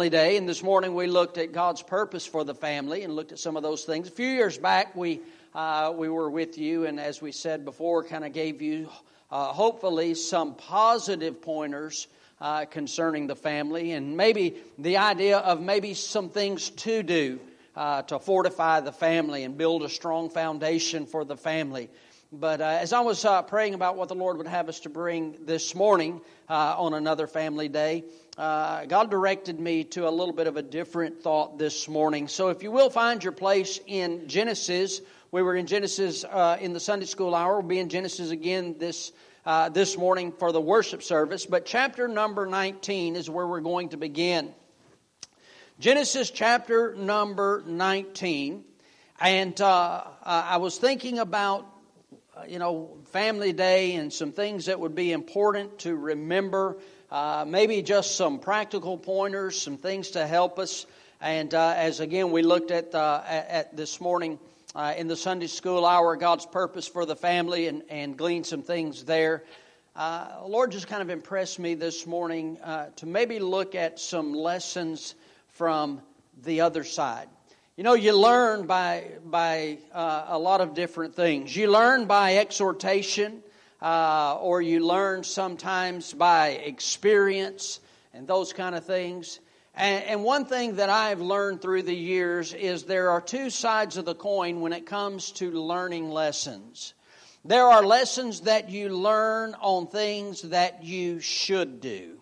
Family Day, and this morning we looked at God's purpose for the family and looked at some of those things. A few years back, we uh, we were with you, and as we said before, kind of gave you uh, hopefully some positive pointers uh, concerning the family, and maybe the idea of maybe some things to do uh, to fortify the family and build a strong foundation for the family. But uh, as I was uh, praying about what the Lord would have us to bring this morning uh, on another family day, uh, God directed me to a little bit of a different thought this morning. So if you will find your place in Genesis, we were in Genesis uh, in the Sunday school hour. We'll be in Genesis again this uh, this morning for the worship service. But chapter number 19 is where we're going to begin. Genesis chapter number 19. And uh, I was thinking about you know, family day and some things that would be important to remember. Uh, maybe just some practical pointers, some things to help us. And uh, as again we looked at, uh, at, this morning uh, in the Sunday school hour, God's purpose for the family, and, and gleaned some things there. Uh, Lord just kind of impressed me this morning to maybe look at some lessons from the other side. You know, you learn by, by uh, a lot of different things. You learn by exhortation, uh, or you learn sometimes by experience and those kind of things. And, and one thing that I've learned through the years is there are two sides of the coin when it comes to learning lessons. There are lessons that you learn on things that you should do,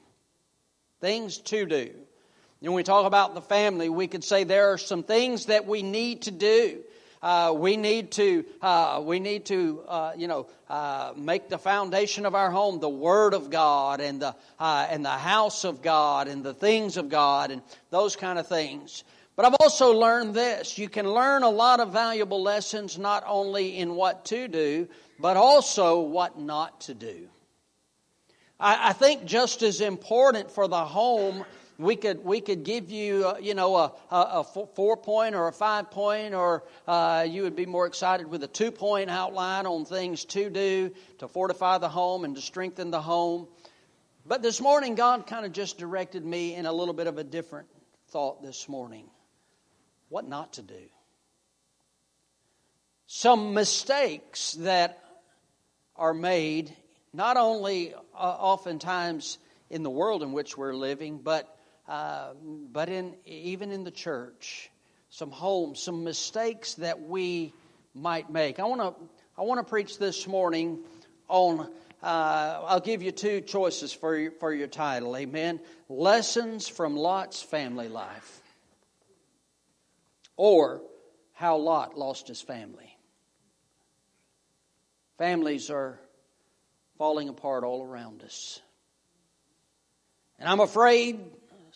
things to do. When we talk about the family, we could say there are some things that we need to do. Uh, we need to, uh, we need to, uh, you know, uh, make the foundation of our home the Word of God and the uh, and the house of God and the things of God and those kind of things. But I've also learned this: you can learn a lot of valuable lessons not only in what to do, but also what not to do. I, I think just as important for the home we could we could give you uh, you know a, a, four point or a five point or uh, you would be more excited with a two point outline on things to do to fortify the home and to strengthen the home. But this morning god kind of just directed me in a little bit of a different thought this morning. What not to do. Some mistakes that are made not only uh, oftentimes in the world in which we're living but uh, but in even in the church, some homes, some mistakes that we might make. I want to I want to preach this morning on. Uh, I'll give you two choices for your, for your title. Amen. Lessons from Lot's family life, or how Lot lost his family. Families are falling apart all around us. And I'm afraid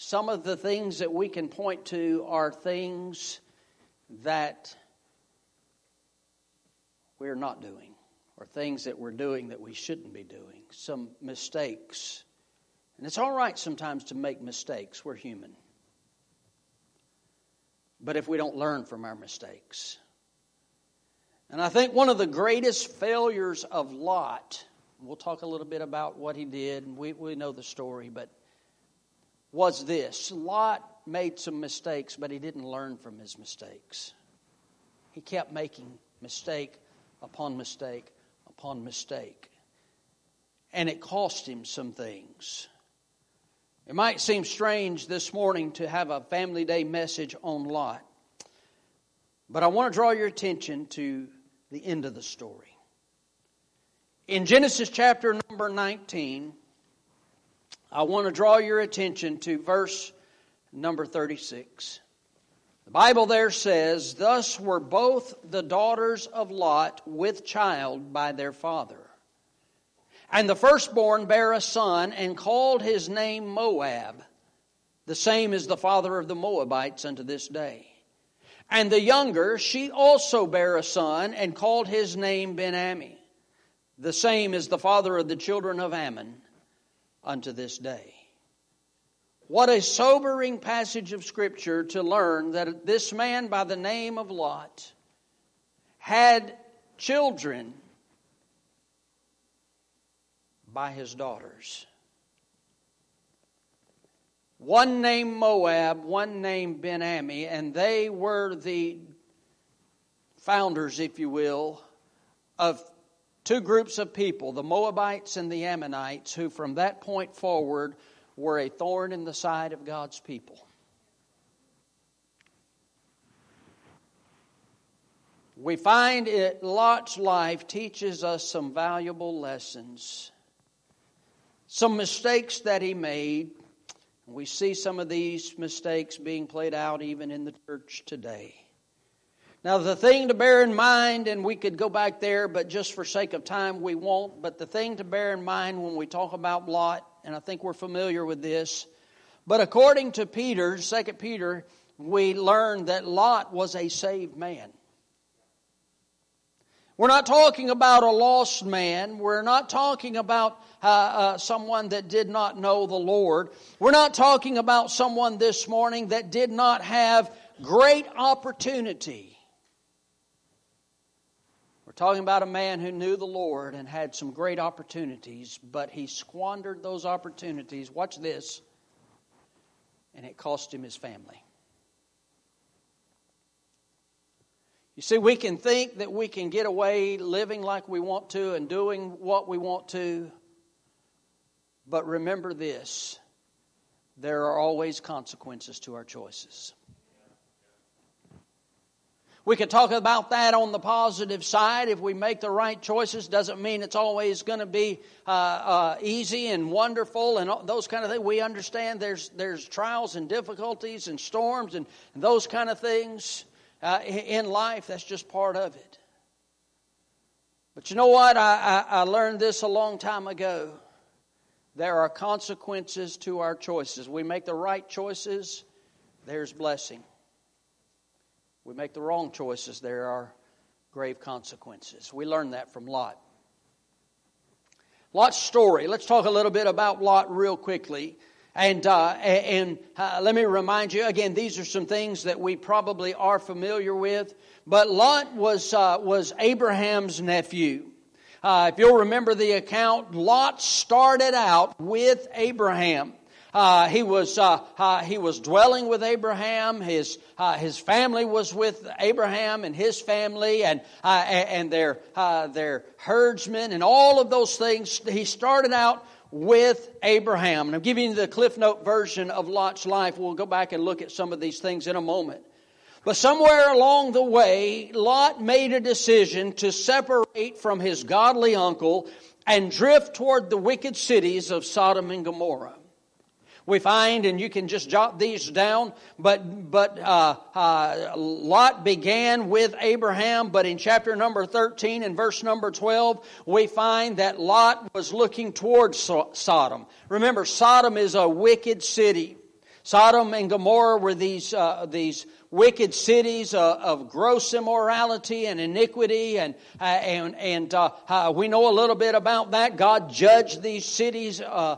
some of the things that we can point to are things that we're not doing, or things that we're doing that we shouldn't be doing, some mistakes. And it's all right sometimes to make mistakes, we're human. But if we don't learn from our mistakes, and I think one of the greatest failures of Lot, we'll talk a little bit about what he did, and we, we know the story, but was this Lot made some mistakes, but he didn't learn from his mistakes. He kept making mistake upon mistake upon mistake. And it cost him some things. It might seem strange this morning to have a Family Day message on Lot, but I want to draw your attention to the end of the story. In Genesis chapter number 19, I want to draw your attention to verse number 36. The Bible there says, Thus were both the daughters of Lot with child by their father. And the firstborn bare a son and called his name Moab. The same is the father of the Moabites unto this day. And the younger, she also bare a son and called his name Ben-Ammi. The same is the father of the children of Ammon unto this day. What a sobering passage of Scripture to learn that this man by the name of Lot had children by his daughters. one named Moab, one named Ben Ami, and they were the founders, if you will, of two groups of people, the Moabites and the Ammonites, who from that point forward were a thorn in the side of God's people. We find it, Lot's life teaches us some valuable lessons, some mistakes that he made. We see some of these mistakes being played out even in the church today. Now, the thing to bear in mind, and we could go back there, but just for sake of time, we won't. But the thing to bear in mind when we talk about Lot, and I think we're familiar with this, but according to Peter, 2 Peter, we learn that Lot was a saved man. We're not talking about a lost man. We're not talking about uh, uh, someone that did not know the Lord. We're not talking about someone this morning that did not have great opportunity. Talking about a man who knew the Lord and had some great opportunities, but he squandered those opportunities. Watch this. And it cost him his family. You see, we can think that we can get away living like we want to and doing what we want to, but remember this there are always consequences to our choices. We could talk about that on the positive side. If we make the right choices, doesn't mean it's always going to be uh, uh, easy and wonderful and those kind of things. We understand there's there's trials and difficulties and storms and, and those kind of things uh, in life. That's just part of it. But you know what? I, I, I learned this a long time ago. There are consequences to our choices. We make the right choices, there's blessing we make the wrong choices, there are grave consequences. We learn that from Lot. Lot's story. Let's talk a little bit about Lot real quickly. And, uh, and uh, let me remind you again, these are some things that we probably are familiar with. But Lot was, uh, was Abraham's nephew. Uh, if you'll remember the account, Lot started out with Abraham. Uh, he was uh, uh, he was dwelling with Abraham. His uh, his family was with Abraham and his family, and uh, and their uh, their herdsmen and all of those things. He started out with Abraham. And I'm giving you the Cliff Note version of Lot's life. We'll go back and look at some of these things in a moment. But somewhere along the way, Lot made a decision to separate from his godly uncle and drift toward the wicked cities of Sodom and Gomorrah we find, and you can just jot these down, but, but uh, uh, Lot began with Abraham, but in chapter number 13 and verse number 12, we find that Lot was looking towards Sodom. Remember, Sodom is a wicked city. Sodom and Gomorrah were these, uh, these wicked cities uh, of gross immorality and iniquity, and, uh, and, and uh, uh, we know a little bit about that. God judged these cities uh,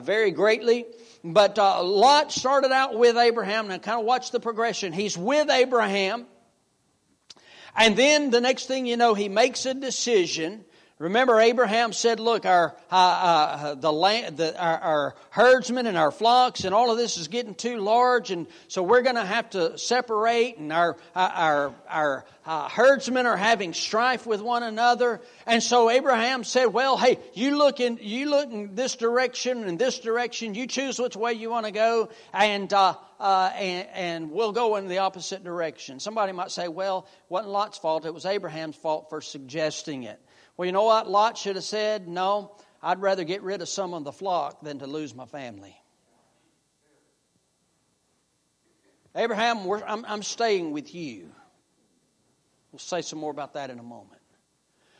very greatly. But uh, Lot started out with Abraham. Now, kind of watch the progression. He's with Abraham. And then the next thing you know, he makes a decision Remember, Abraham said, "Look, our uh, uh, the land, the, our, our, herdsmen and our flocks, and all of this is getting too large, and so we're going to have to separate. And our uh, our our uh, herdsmen are having strife with one another. And so Abraham said, "Well, hey, you look in you look in this direction and this direction. You choose which way you want to go, and." Uh, uh, and, and, we'll go in the opposite direction. Somebody might say, well, it wasn't Lot's fault, it was Abraham's fault for suggesting it. Well, you know what Lot should have said? No, I'd rather get rid of some of the flock than to lose my family. Abraham, I'm, I'm staying with you. We'll say some more about that in a moment.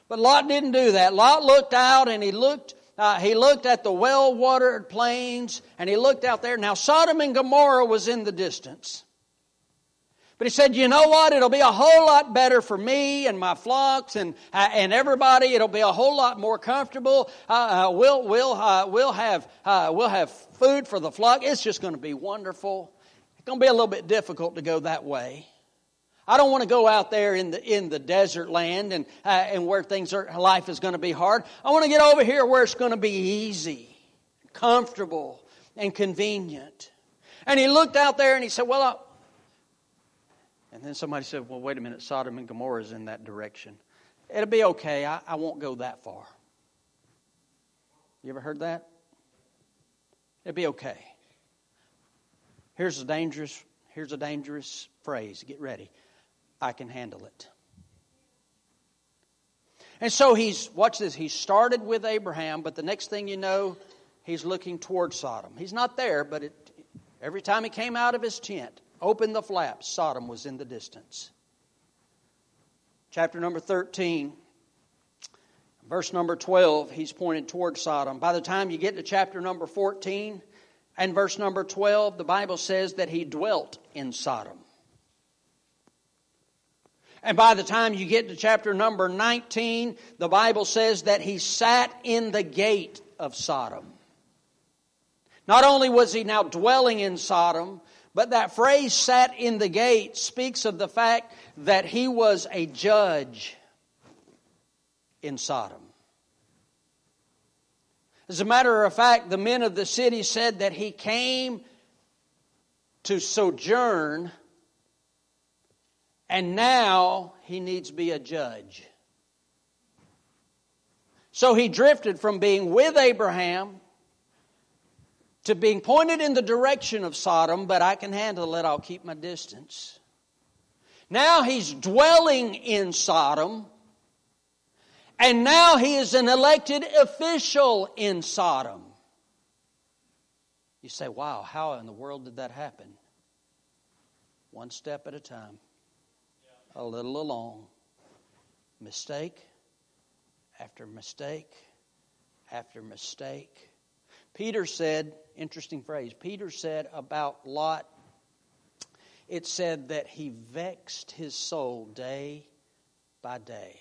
But Lot didn't do that. Lot looked out and he looked. Uh, he looked at the well-watered plains and he looked out there. Now Sodom and Gomorrah was in the distance. But he said, you know what? It'll be a whole lot better for me and my flocks and, uh, and everybody. It'll be a whole lot more comfortable. Uh, uh, we'll, we'll, uh, we'll, have, uh, we'll have food for the flock. It's just going to be wonderful. It's going to be a little bit difficult to go that way. I don't want to go out there in the, in the desert land and, uh, and where things are, life is going to be hard. I want to get over here where it's going to be easy, comfortable, and convenient. And he looked out there and he said, Well. And then somebody said, Well, wait a minute, Sodom and Gomorrah is in that direction. It'll be okay. I, I won't go that far. You ever heard that? It'll be okay. Here's a dangerous, here's a dangerous phrase. Get ready. I can handle it. And so he's, watch this, he started with Abraham, but the next thing you know, he's looking toward Sodom. He's not there, but it, every time he came out of his tent, opened the flaps, Sodom was in the distance. Chapter number 13, verse number 12, he's pointed toward Sodom. By the time you get to chapter number 14 and verse number 12, the Bible says that he dwelt in Sodom. And by the time you get to chapter number 19, the Bible says that he sat in the gate of Sodom. Not only was he now dwelling in Sodom, but that phrase sat in the gate speaks of the fact that he was a judge in Sodom. As a matter of fact, the men of the city said that he came to sojourn and now he needs to be a judge. So he drifted from being with Abraham to being pointed in the direction of Sodom, but I can handle it, I'll keep my distance. Now he's dwelling in Sodom, and now he is an elected official in Sodom. You say, wow, how in the world did that happen? One step at a time a little along. Mistake after mistake after mistake. Peter said, interesting phrase, Peter said about Lot, it said that he vexed his soul day by day.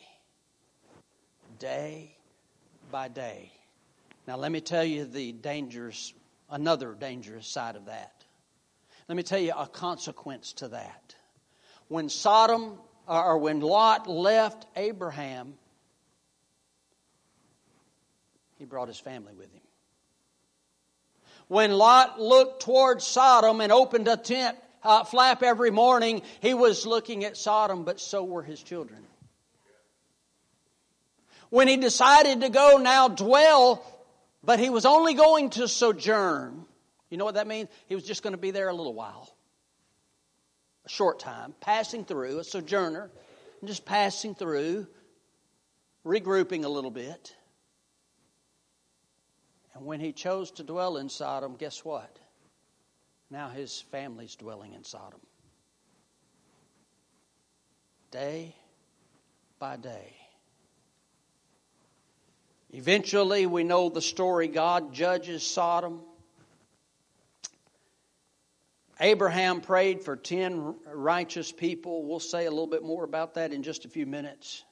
Day by day. Now, let me tell you the dangerous, another dangerous side of that. Let me tell you a consequence to that when Sodom or when Lot left Abraham, he brought his family with him. When Lot looked toward Sodom and opened a tent uh, flap every morning, he was looking at Sodom, but so were his children. When he decided to go now dwell, but he was only going to sojourn, you know what that means? He was just going to be there a little while a short time, passing through, a sojourner, just passing through, regrouping a little bit. And when he chose to dwell in Sodom, guess what? Now his family's dwelling in Sodom. Day by day. Eventually, we know the story God judges Sodom. Abraham prayed for 10 righteous people. We'll say a little bit more about that in just a few minutes.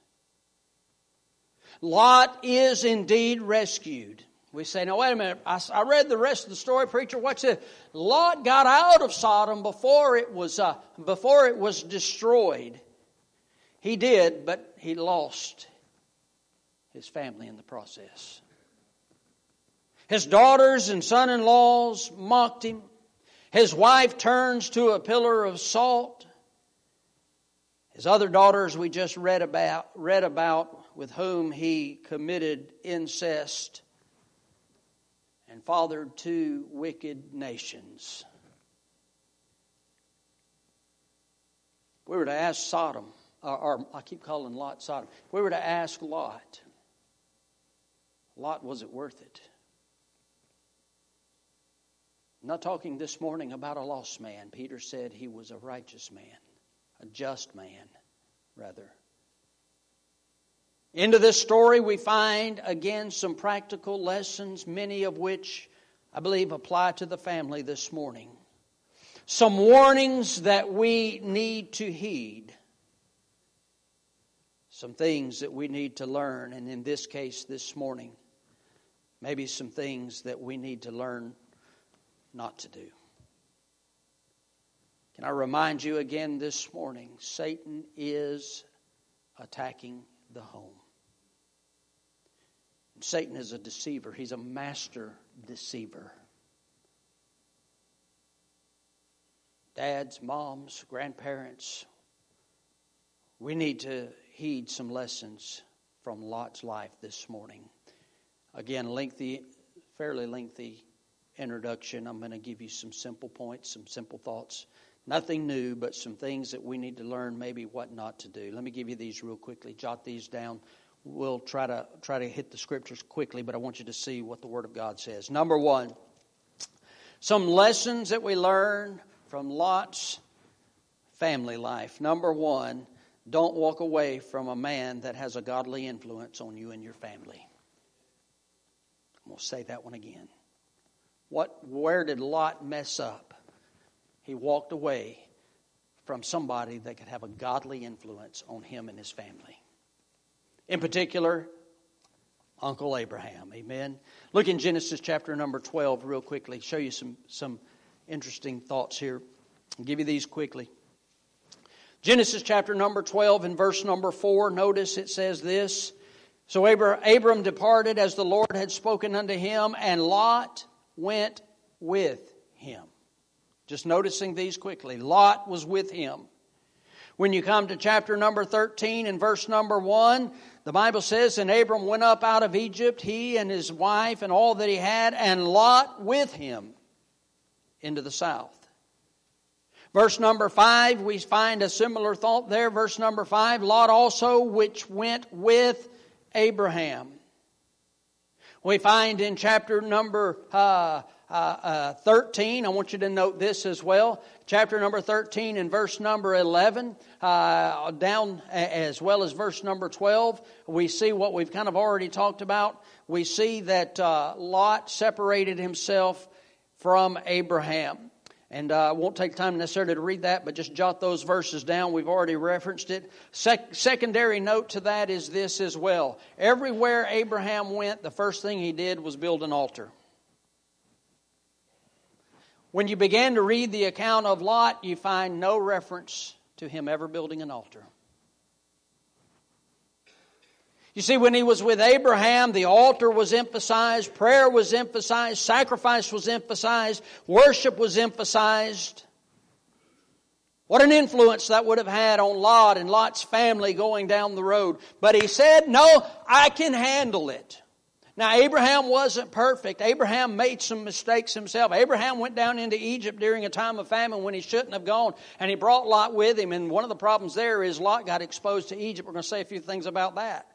Lot is indeed rescued. We say, now wait a minute, I, I read the rest of the story, preacher. What's this? Lot got out of Sodom before it was, uh, before it was destroyed. He did, but he lost his family in the process. His daughters and son in laws mocked him. His wife turns to a pillar of salt. His other daughters we just read about, read about with whom he committed incest and fathered two wicked nations. If we were to ask Sodom, or, or I keep calling Lot Sodom, if we were to ask Lot, Lot, was it worth it? I'm not talking this morning about a lost man. Peter said he was a righteous man, a just man, rather. Into this story, we find again some practical lessons, many of which I believe apply to the family this morning. Some warnings that we need to heed. Some things that we need to learn, and in this case, this morning, maybe some things that we need to learn not to do. Can I remind you again this morning Satan is attacking the home. Satan is a deceiver, he's a master deceiver. dads, moms, grandparents, we need to heed some lessons from Lot's life this morning. Again, lengthy, fairly lengthy introduction. I'm going to give you some simple points, some simple thoughts. Nothing new, but some things that we need to learn maybe what not to do. Let me give you these real quickly. Jot these down. We'll try to try to hit the scriptures quickly, but I want you to see what the Word of God says. Number one, some lessons that we learn from Lot's family life. Number one, don't walk away from a man that has a godly influence on you and your family. I'm going to say that one again. What, where did Lot mess up? He walked away from somebody that could have a godly influence on him and his family. In particular, Uncle Abraham. Amen. Look in Genesis chapter number 12 real quickly. Show you some, some interesting thoughts here. I'll give you these quickly. Genesis chapter number 12 and verse number 4. Notice it says this. So Abram departed as the Lord had spoken unto him, and Lot went with him. Just noticing these quickly. Lot was with him. When you come to chapter number 13 and verse number 1, the Bible says, And Abram went up out of Egypt, he and his wife and all that he had, and Lot with him into the south. Verse number 5, we find a similar thought there. Verse number 5, Lot also, which went with Abraham. We find in chapter number uh, uh, uh, 13, I want you to note this as well. Chapter number 13 and verse number 11, uh, down as well as verse number 12, we see what we've kind of already talked about. We see that uh, Lot separated himself from Abraham. And uh, I won't take time necessarily to read that, but just jot those verses down. We've already referenced it. Sec- secondary note to that is this as well. Everywhere Abraham went, the first thing he did was build an altar. When you began to read the account of Lot, you find no reference to him ever building an altar. You see, when he was with Abraham, the altar was emphasized, prayer was emphasized, sacrifice was emphasized, worship was emphasized. What an influence that would have had on Lot and Lot's family going down the road. But he said, No, I can handle it. Now, Abraham wasn't perfect. Abraham made some mistakes himself. Abraham went down into Egypt during a time of famine when he shouldn't have gone, and he brought Lot with him. And one of the problems there is Lot got exposed to Egypt. We're going to say a few things about that.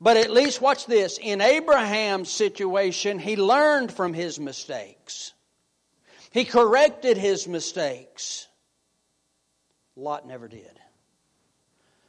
But at least, watch this. In Abraham's situation, he learned from his mistakes, he corrected his mistakes. Lot never did.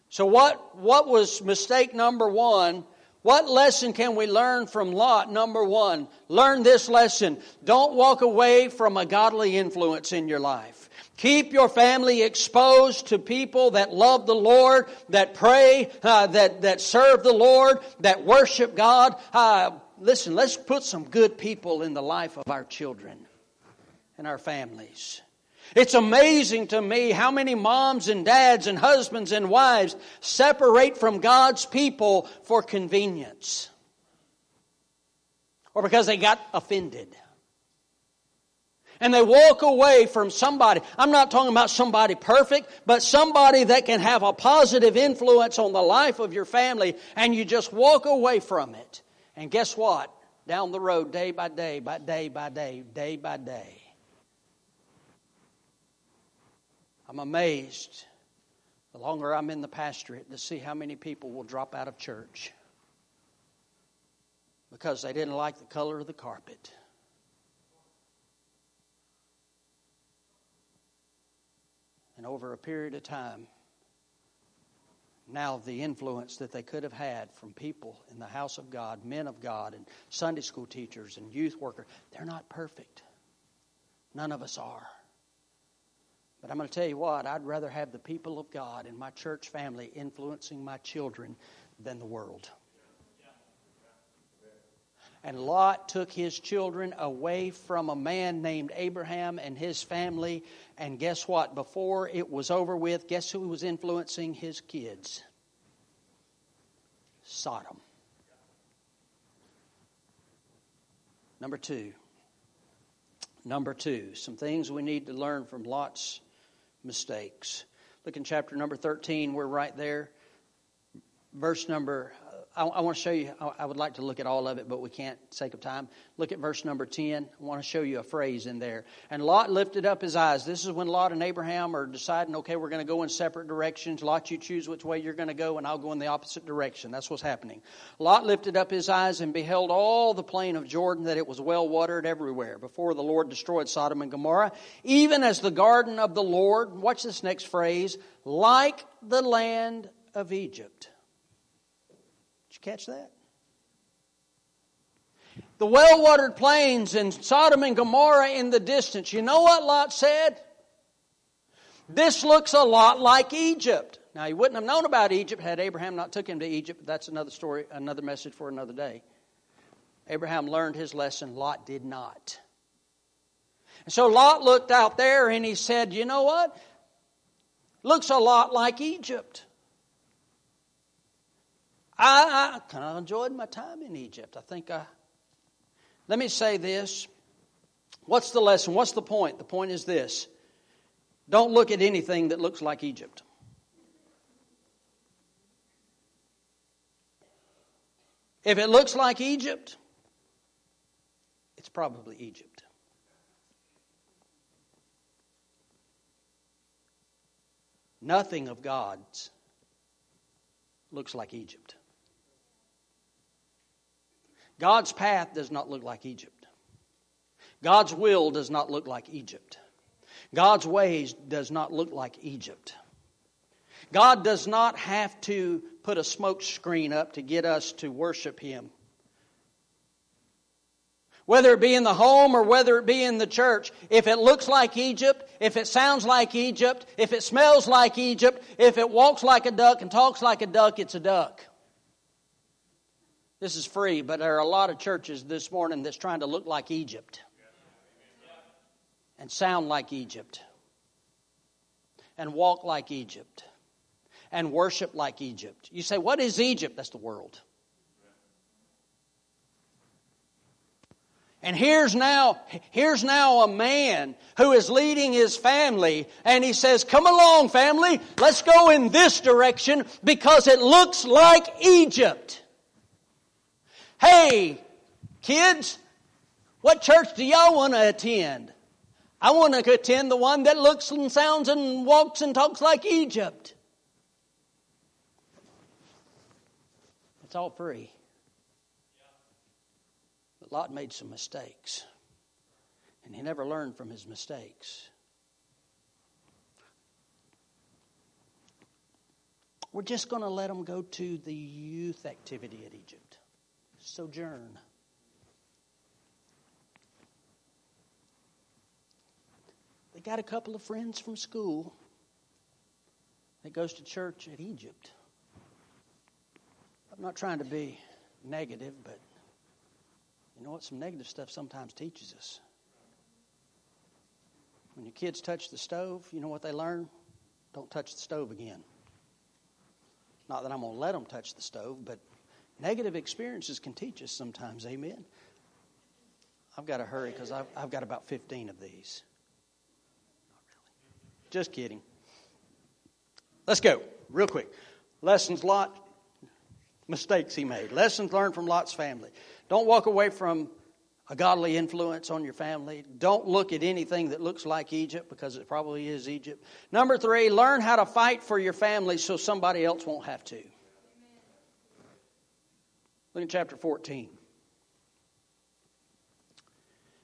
So, what, what was mistake number one? What lesson can we learn from Lot? Number one, learn this lesson. Don't walk away from a godly influence in your life. Keep your family exposed to people that love the Lord, that pray, uh, that, that serve the Lord, that worship God. Uh, listen, let's put some good people in the life of our children and our families. It's amazing to me how many moms and dads and husbands and wives separate from God's people for convenience or because they got offended and they walk away from somebody. I'm not talking about somebody perfect, but somebody that can have a positive influence on the life of your family, and you just walk away from it. And guess what? Down the road, day by day, by day by day, day by day. I'm amazed the longer I'm in the pastorate to see how many people will drop out of church because they didn't like the color of the carpet. And over a period of time, now the influence that they could have had from people in the house of God, men of God, and Sunday school teachers and youth workers, they're not perfect. None of us are. But I'm going to tell you what, I'd rather have the people of God and my church family influencing my children than the world. And Lot took his children away from a man named Abraham and his family. And guess what? Before it was over with, guess who was influencing his kids? Sodom. Number two. Number two, some things we need to learn from Lot's mistakes. Look in chapter number 13, we're right there. Verse number I, I want to show you, I, I would like to look at all of it, but we can't, sake of time. Look at verse number 10. I want to show you a phrase in there. And Lot lifted up his eyes. This is when Lot and Abraham are deciding, okay, we're going to go in separate directions. Lot, you choose which way you're going to go, and I'll go in the opposite direction. That's what's happening. Lot lifted up his eyes and beheld all the plain of Jordan, that it was well watered everywhere, before the Lord destroyed Sodom and Gomorrah, even as the garden of the Lord, watch this next phrase, like the land of Egypt you catch that? The well watered plains and Sodom and Gomorrah in the distance. You know what Lot said? This looks a lot like Egypt. Now, he wouldn't have known about Egypt had Abraham not took him to Egypt. That's another story, another message for another day. Abraham learned his lesson, Lot did not. And so Lot looked out there and he said, You know what? Looks a lot like Egypt. I, I kind of enjoyed my time in Egypt. I think I. Let me say this. What's the lesson? What's the point? The point is this don't look at anything that looks like Egypt. If it looks like Egypt, it's probably Egypt. Nothing of God's looks like Egypt. God's path does not look like Egypt. God's will does not look like Egypt. God's ways does not look like Egypt. God does not have to put a smoke screen up to get us to worship Him. Whether it be in the home or whether it be in the church, if it looks like Egypt, if it sounds like Egypt, if it smells like Egypt, if it walks like a duck and talks like a duck, it's a duck. This is free, but there are a lot of churches this morning that's trying to look like Egypt and sound like Egypt and walk like Egypt and worship like Egypt. You say, What is Egypt? That's the world. And here's now, here's now a man who is leading his family and he says, come along family, let's go in this direction because it looks like Egypt. Hey, kids, what church do y'all want to attend? I want to attend the one that looks and sounds and walks and talks like Egypt. It's all free. But Lot made some mistakes, and he never learned from his mistakes. We're just going to let him go to the youth activity at Egypt sojourn. They got a couple of friends from school that goes to church at Egypt. I'm not trying to be negative, but you know what? Some negative stuff sometimes teaches us. When your kids touch the stove, you know what they learn? Don't touch the stove again. Not that I'm going to let them touch the stove, but Negative experiences can teach us sometimes, amen. I've got to hurry because I've, I've got about 15 of these. Just kidding. Let's go, real quick. Lessons Lot, mistakes he made. Lessons learned from Lot's family. Don't walk away from a godly influence on your family. Don't look at anything that looks like Egypt because it probably is Egypt. Number three, learn how to fight for your family so somebody else won't have to. Look at chapter 14.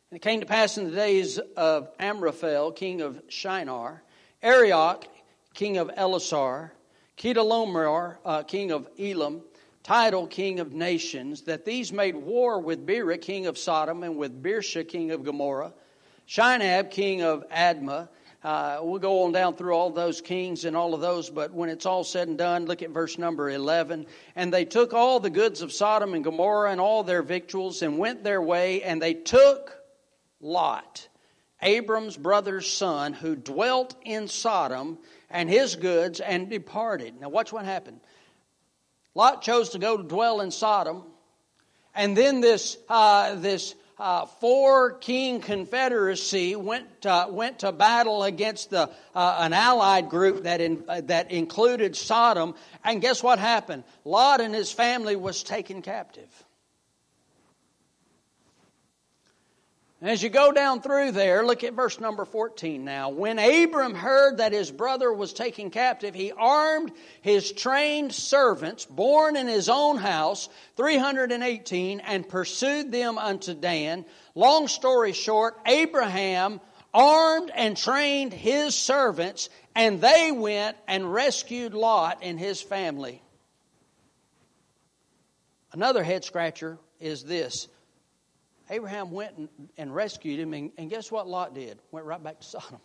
And it came to pass in the days of Amraphel, king of Shinar, Arioch, king of Elasar, Chedorlaomer, uh, king of Elam, Tidal, king of nations, that these made war with Bera, king of Sodom, and with Birsha, king of Gomorrah, Shinab, king of Admah, uh, we'll go on down through all those kings and all of those, but when it's all said and done, look at verse number 11. And they took all the goods of Sodom and Gomorrah and all their victuals and went their way, and they took Lot, Abram's brother's son, who dwelt in Sodom, and his goods, and departed. Now, watch what happened. Lot chose to go to dwell in Sodom, and then this, uh, this uh, four king confederacy went, uh, went to battle against the, uh, an allied group that, in, uh, that included Sodom. And guess what happened? Lot and his family was taken captive. As you go down through there, look at verse number 14 now. When Abram heard that his brother was taken captive, he armed his trained servants, born in his own house, 318, and pursued them unto Dan. Long story short, Abraham armed and trained his servants, and they went and rescued Lot and his family. Another head scratcher is this Abraham went and, and rescued him, and, and guess what Lot did? Went right back to Sodom.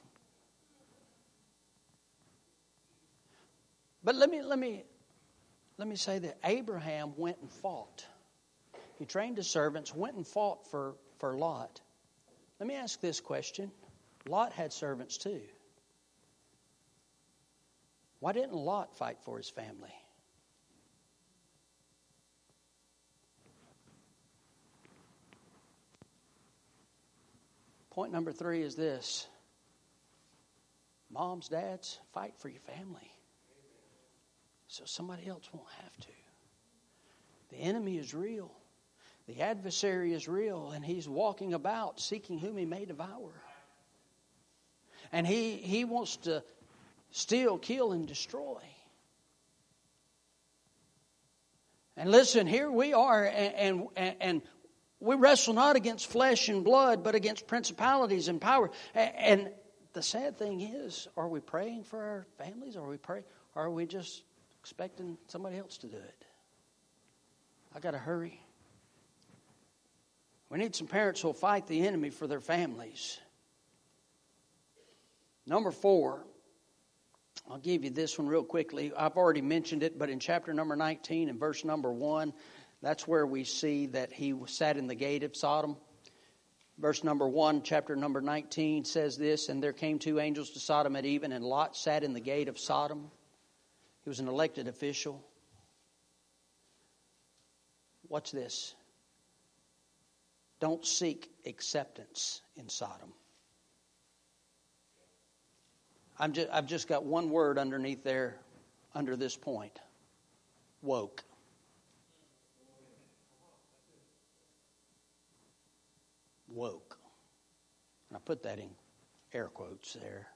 But let me let me let me say that Abraham went and fought. He trained his servants, went and fought for, for Lot. Let me ask this question. Lot had servants too. Why didn't Lot fight for his family? Point number three is this moms, dads, fight for your family so somebody else won't have to. The enemy is real, the adversary is real, and he's walking about seeking whom he may devour. And he, he wants to steal, kill, and destroy. And listen, here we are, and, and, and we wrestle not against flesh and blood, but against principalities and power. And the sad thing is, are we praying for our families? Are we praying? Are we just expecting somebody else to do it? I got to hurry. We need some parents who'll fight the enemy for their families. Number four, I'll give you this one real quickly. I've already mentioned it, but in chapter number 19 and verse number 1, that's where we see that he sat in the gate of Sodom. Verse number 1, chapter number 19 says this And there came two angels to Sodom at even, and Lot sat in the gate of Sodom. He was an elected official. Watch this. Don't seek acceptance in Sodom. I'm just, I've just got one word underneath there, under this point woke. Woke. And I put that in air quotes there.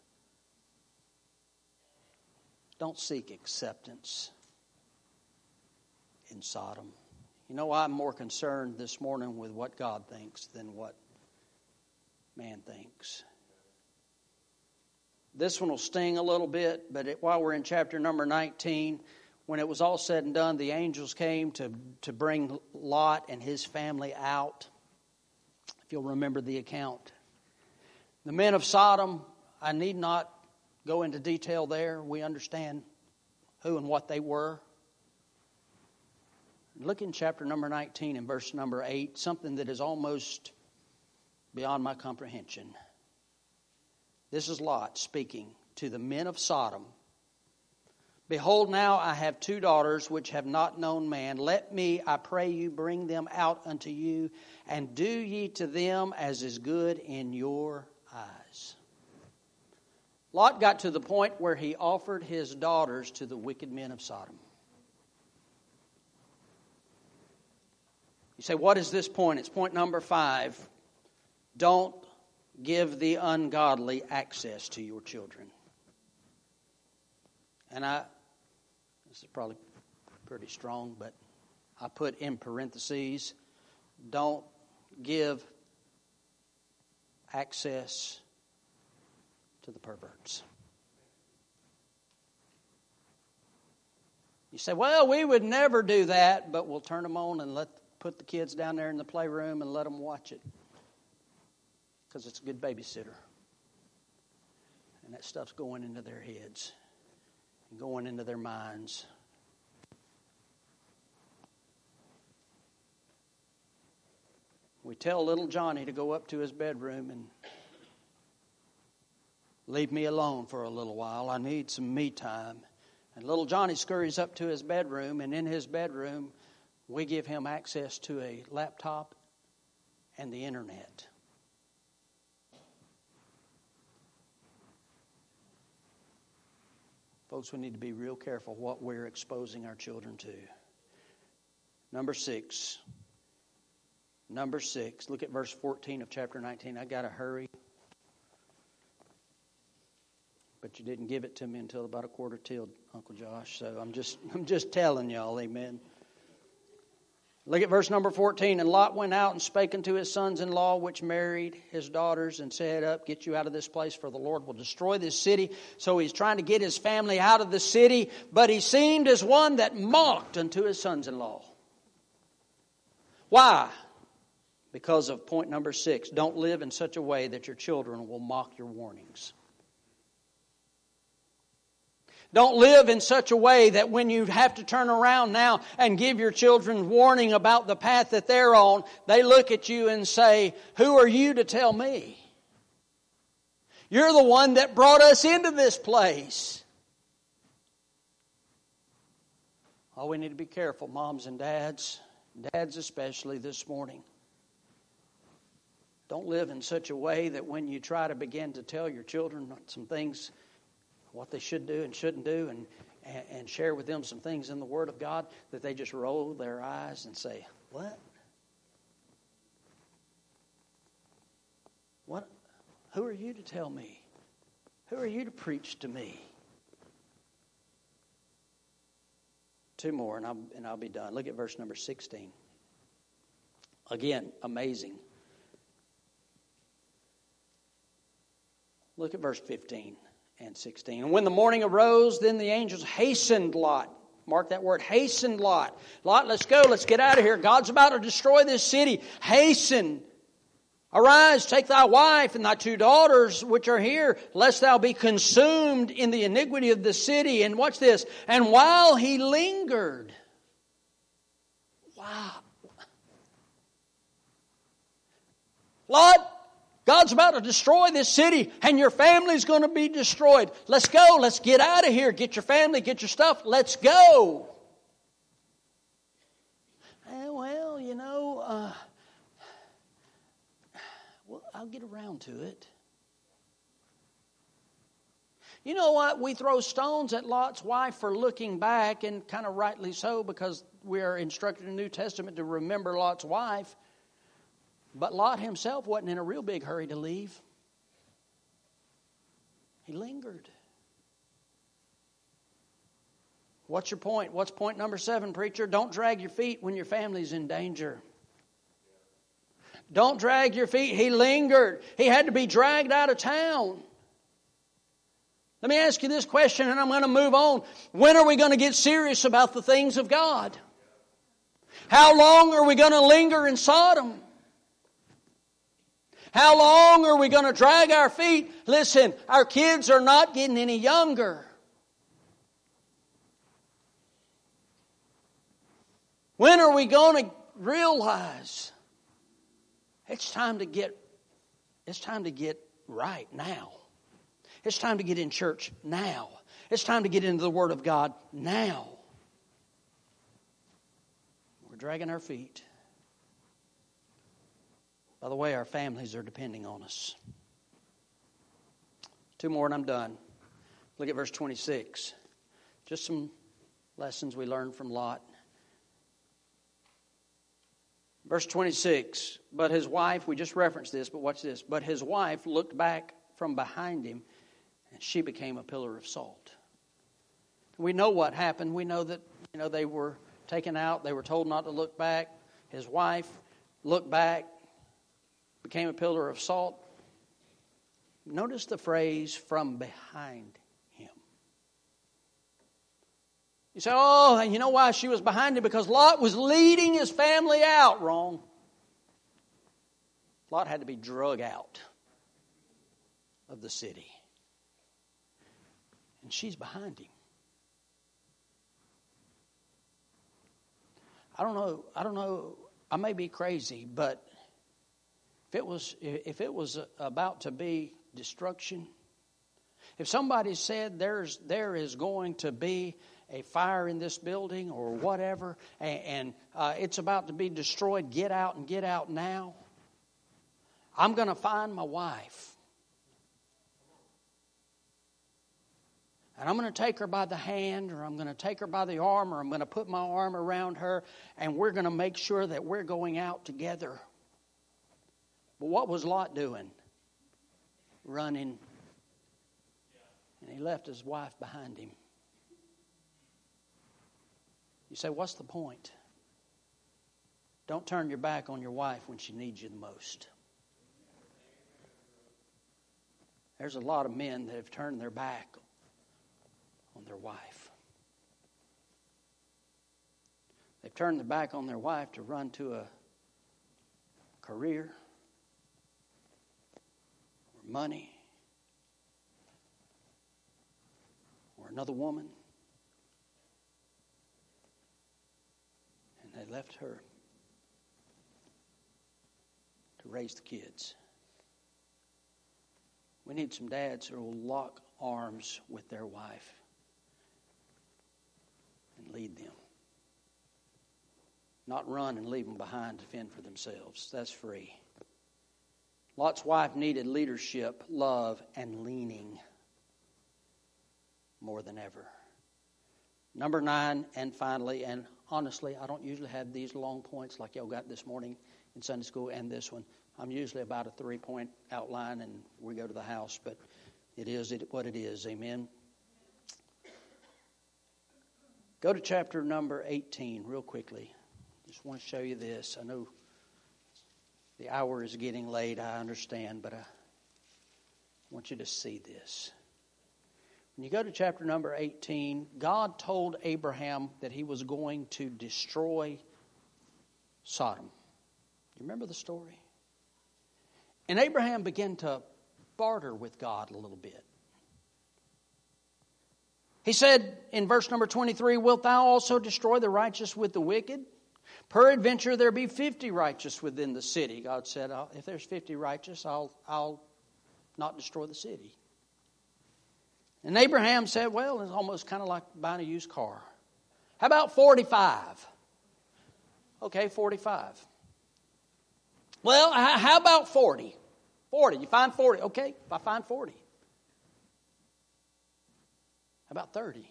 Don't seek acceptance in Sodom. You know, I'm more concerned this morning with what God thinks than what man thinks. This one will sting a little bit, but it, while we're in chapter number 19, when it was all said and done, the angels came to, to bring Lot and his family out if you'll remember the account. The men of Sodom, I need not go into detail there. We understand who and what they were. Look in chapter number 19 and verse number 8, something that is almost beyond my comprehension. This is Lot speaking to the men of Sodom Behold, now I have two daughters which have not known man. Let me, I pray you, bring them out unto you, and do ye to them as is good in your eyes. Lot got to the point where he offered his daughters to the wicked men of Sodom. You say, what is this point? It's point number five. Don't give the ungodly access to your children. And I, this is probably pretty strong, but I put in parentheses don't give access to the perverts. You say, well, we would never do that, but we'll turn them on and let put the kids down there in the playroom and let them watch it because it's a good babysitter. And that stuff's going into their heads going into their minds. We tell little Johnny to go up to his bedroom and leave me alone for a little while. I need some me time. And little Johnny scurries up to his bedroom, and in his bedroom, we give him access to a laptop and the internet. Folks, we need to be real careful what we're exposing our children to. Number six. Number six. Look at verse 14 of chapter 19. I got to hurry. But you didn't give it to me until about a quarter till, Uncle Josh. So I'm just I'm just telling y'all, amen. Look at verse number 14. And Lot went out and spake unto his sons in law, which married his daughters, and said, Up, get you out of this place, for the Lord will destroy this city. So he's trying to get his family out of the city, but he seemed as one that mocked unto his sons in law. Why? Because of point number six don't live in such a way that your children will mock your warnings. Don't live in such a way that when you have to turn around now and give your children warning about the path that they're on, they look at you and say, Who are you to tell me? You're the one that brought us into this place. Oh, we need to be careful, moms and dads, dads especially this morning. Don't live in such a way that when you try to begin to tell your children some things what they should do and shouldn't do and, and share with them some things in the Word of God that they just roll their eyes and say, What? What? Who are you to tell me? Who are you to preach to me? Two more, and I'll, and I'll be done. Look at verse number 16. Again, amazing. Look at verse 15 and 16. And when the morning arose, then the angels hastened Lot. Mark that word, hastened Lot. Lot, let's go, let's get out of here. God's about to destroy this city. Hasten. Arise, take thy wife and thy two daughters which are here, lest thou be consumed in the iniquity of the city. And watch this. And while he lingered, wow. Lot, God's about to destroy this city and your family's going to be destroyed. Let's go. Let's get out of here. Get your family, get your stuff. Let's go. Eh, well, you know, uh, well, I'll get around to it. You know what? We throw stones at Lot's wife for looking back, and kind of rightly so, because we are instructed in the New Testament to remember Lot's wife. But Lot himself wasn't in a real big hurry to leave. He lingered. What's your point? What's point number seven, preacher? Don't drag your feet when your family's in danger. Don't drag your feet. He lingered. He had to be dragged out of town. Let me ask you this question and I'm going to move on. When are we going to get serious about the things of God? How long are we going to linger in Sodom? How long are we going to drag our feet? Listen, our kids are not getting any younger. When are we going to realize it's time to get it's time to get right now. It's time to get in church now. It's time to get into the Word of God now. We're dragging our feet. By the way, our families are depending on us. Two more and I'm done. Look at verse 26. Just some lessons we learned from Lot. Verse 26. But his wife, we just referenced this, but watch this. But his wife looked back from behind him, and she became a pillar of salt. We know what happened. We know that you know they were taken out. They were told not to look back. His wife looked back became a pillar of salt. Notice the phrase from behind him. You say, oh, and you know why she was behind him? Because Lot was leading his family out. Wrong. Lot had to be drug out of the city. And she's behind him. I don't know, I don't know, I may be crazy, but if it was, if it was about to be destruction, if somebody said there's, there is going to be a fire in this building or whatever, and, and uh, it's about to be destroyed, get out and get out now. I'm going to find my wife. And I'm going to take her by the hand, or I'm going to take her by the arm, or I'm going to put my arm around her, and we're going to make sure that we're going out together. But what was Lot doing? Running. And he left his wife behind him. You say, what's the point? Don't turn your back on your wife when she needs you the most. There's a lot of men that have turned their back on their wife. They've turned their back on their wife to run to a career money or another woman. And they left her to raise the kids. We need some dads who will lock arms with their wife and lead them. Not run and leave them behind to fend for themselves. That's free. Lot's wife needed leadership, love, and leaning more than ever. Number nine, and finally, and honestly, I don't usually have these long points like y'all got this morning in Sunday school and this one. I'm usually about a three point outline and we go to the house, but it is what it is. Amen. Go to chapter number 18 real quickly. Just want to show you this. I know the hour is getting late, I understand, but I want you to see this. When you go to chapter number 18, God told Abraham that he was going to destroy Sodom. You remember the story? And Abraham began to barter with God a little bit. He said in verse number 23, Wilt thou also destroy the righteous with the wicked? Peradventure there be 50 righteous within the city. God said, If there's 50 righteous, I'll, I'll not destroy the city. And Abraham said, Well, it's almost kind of like buying a used car. How about 45? Okay, 45. Well, how about 40? 40. You find 40. Okay, if I find 40. How about 30?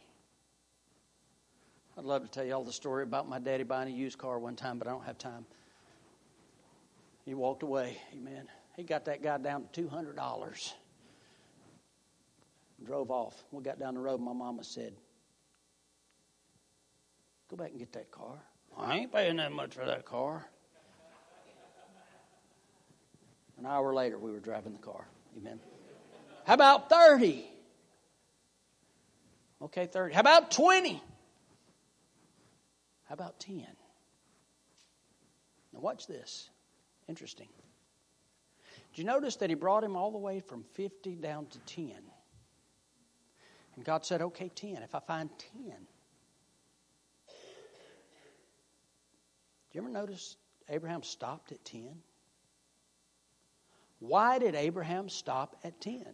I'd love to tell you all the story about my daddy buying a used car one time, but I don't have time. He walked away. Amen. He got that guy down to $200. Drove off. We got down the road, my mama said, Go back and get that car. I ain't paying that much for that car. An hour later, we were driving the car. Amen. How about 30? Okay, 30. How about 20? How about 10? Now, watch this. Interesting. Did you notice that he brought him all the way from 50 down to 10? And God said, okay, 10. If I find 10. Do you ever notice Abraham stopped at 10? Why did Abraham stop at 10? I'm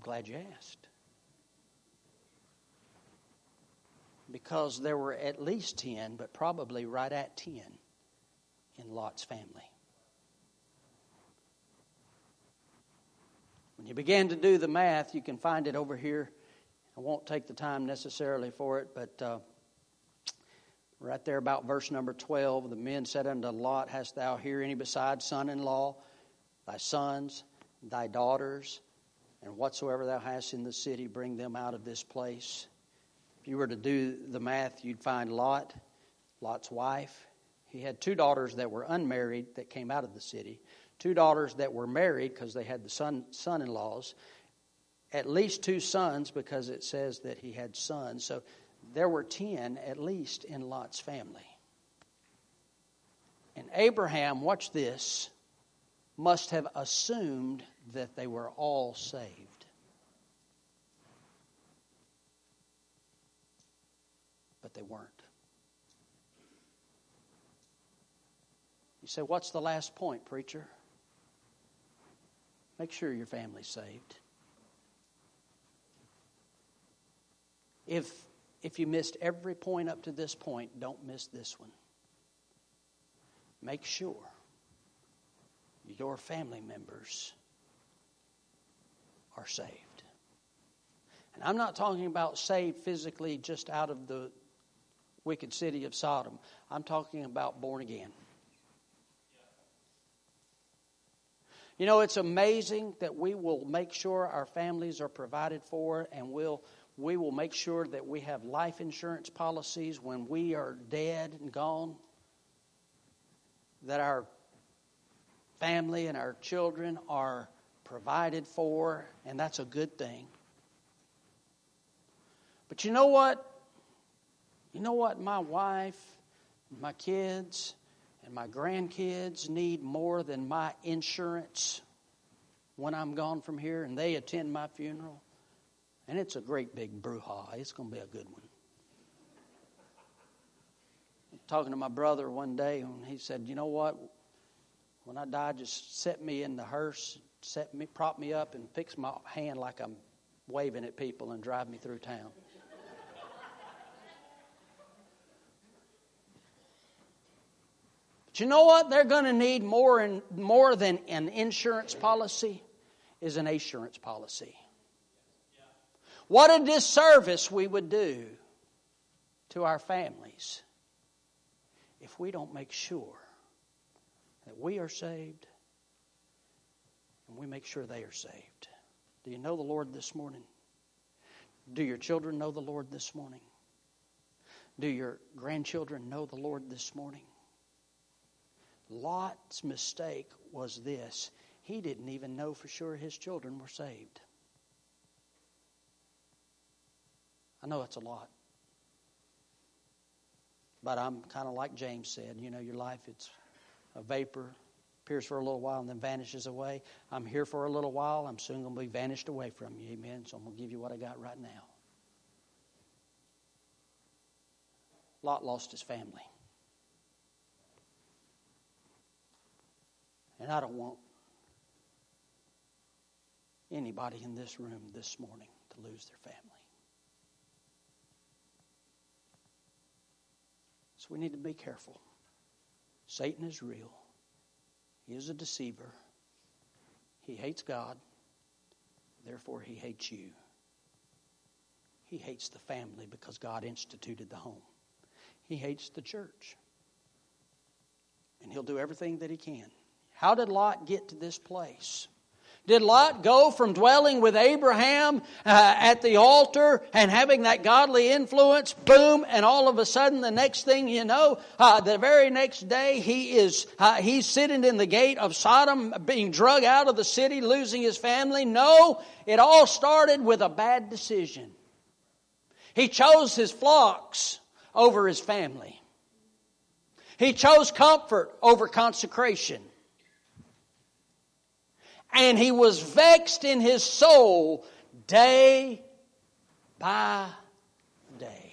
glad you asked. Because there were at least 10, but probably right at 10 in Lot's family. When you begin to do the math, you can find it over here. I won't take the time necessarily for it, but uh, Right there, about verse number 12, the men said unto Lot, Hast thou here any besides son in law, thy sons, thy daughters, and whatsoever thou hast in the city, bring them out of this place? If you were to do the math, you'd find Lot, Lot's wife. He had two daughters that were unmarried that came out of the city, two daughters that were married because they had the son in laws, at least two sons because it says that he had sons. So there were 10 at least in Lot's family. And Abraham, watch this, must have assumed that they were all saved. But they weren't. You say, What's the last point, preacher? Make sure your family's saved. If if you missed every point up to this point, don't miss this one. make sure your family members are saved. And I'm not talking about saved physically just out of the wicked city of Sodom. I'm talking about born again. You know, it's amazing that we will make sure our families are provided for and we'll, we will make sure that we have life insurance policies when we are dead and gone, that our family and our children are provided for, and that's a good thing. But you know what? You know what my wife, my kids, and my grandkids need more than my insurance when I'm gone from here and they attend my funeral? And it's a great big brouhaha. It's going to be a good one. Talking to my brother one day, and he said, You know what? When I die, just set me in the hearse, set me, prop me up, and fix my hand like I'm waving at people and drive me through town. But you know what? They're going to need more and more than an insurance policy is an assurance policy. What a disservice we would do to our families if we don't make sure that we are saved and we make sure they are saved. Do you know the Lord this morning? Do your children know the Lord this morning? Do your grandchildren know the Lord this morning? Lot's mistake was this he didn't even know for sure his children were saved. I know it's a lot. But I'm kind of like James said, you know, your life, it's a vapor, appears for a little while and then vanishes away. I'm here for a little while. I'm soon going to be vanished away from you. Amen. So I'm going to give you what I got right now. Lot lost his family. And I don't want anybody in this room this morning to lose their family. So we need to be careful. Satan is real. He is a deceiver. He hates God. Therefore, he hates you. He hates the family because God instituted the home. He hates the church. And he'll do everything that he can. How did Lot get to this place? Did Lot go from dwelling with Abraham uh, at the altar and having that godly influence, boom, and all of a sudden, the next thing you know, uh, the very next day, he is uh, he's sitting in the gate of Sodom, being drug out of the city, losing his family? No, it all started with a bad decision. He chose his flocks over his family. He chose comfort over consecration and he was vexed in his soul day by day.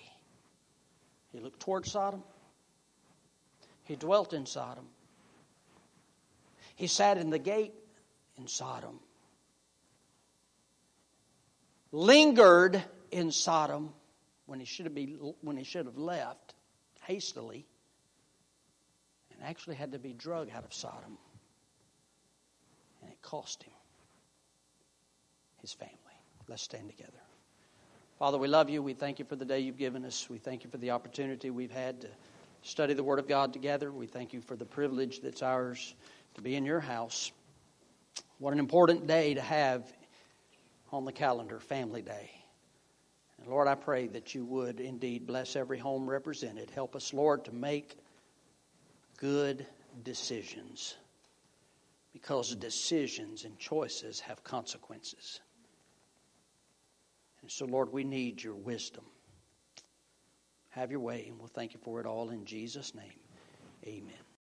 He looked toward Sodom. He dwelt in Sodom. He sat in the gate in Sodom. Lingered in Sodom when he should have, be, when he should have left hastily and actually had to be drugged out of Sodom cost him his family. Let's stand together. Father, we love you. We thank you for the day you've given us. We thank you for the opportunity we've had to study the Word of God together. We thank you for the privilege that's ours to be in your house. What an important day to have on the calendar, Family Day. And Lord, I pray that you would indeed bless every home represented. Help us, Lord, to make good decisions because decisions and choices have consequences. And so, Lord, we need your wisdom. Have your way, and we'll thank you for it all in Jesus' name. Amen.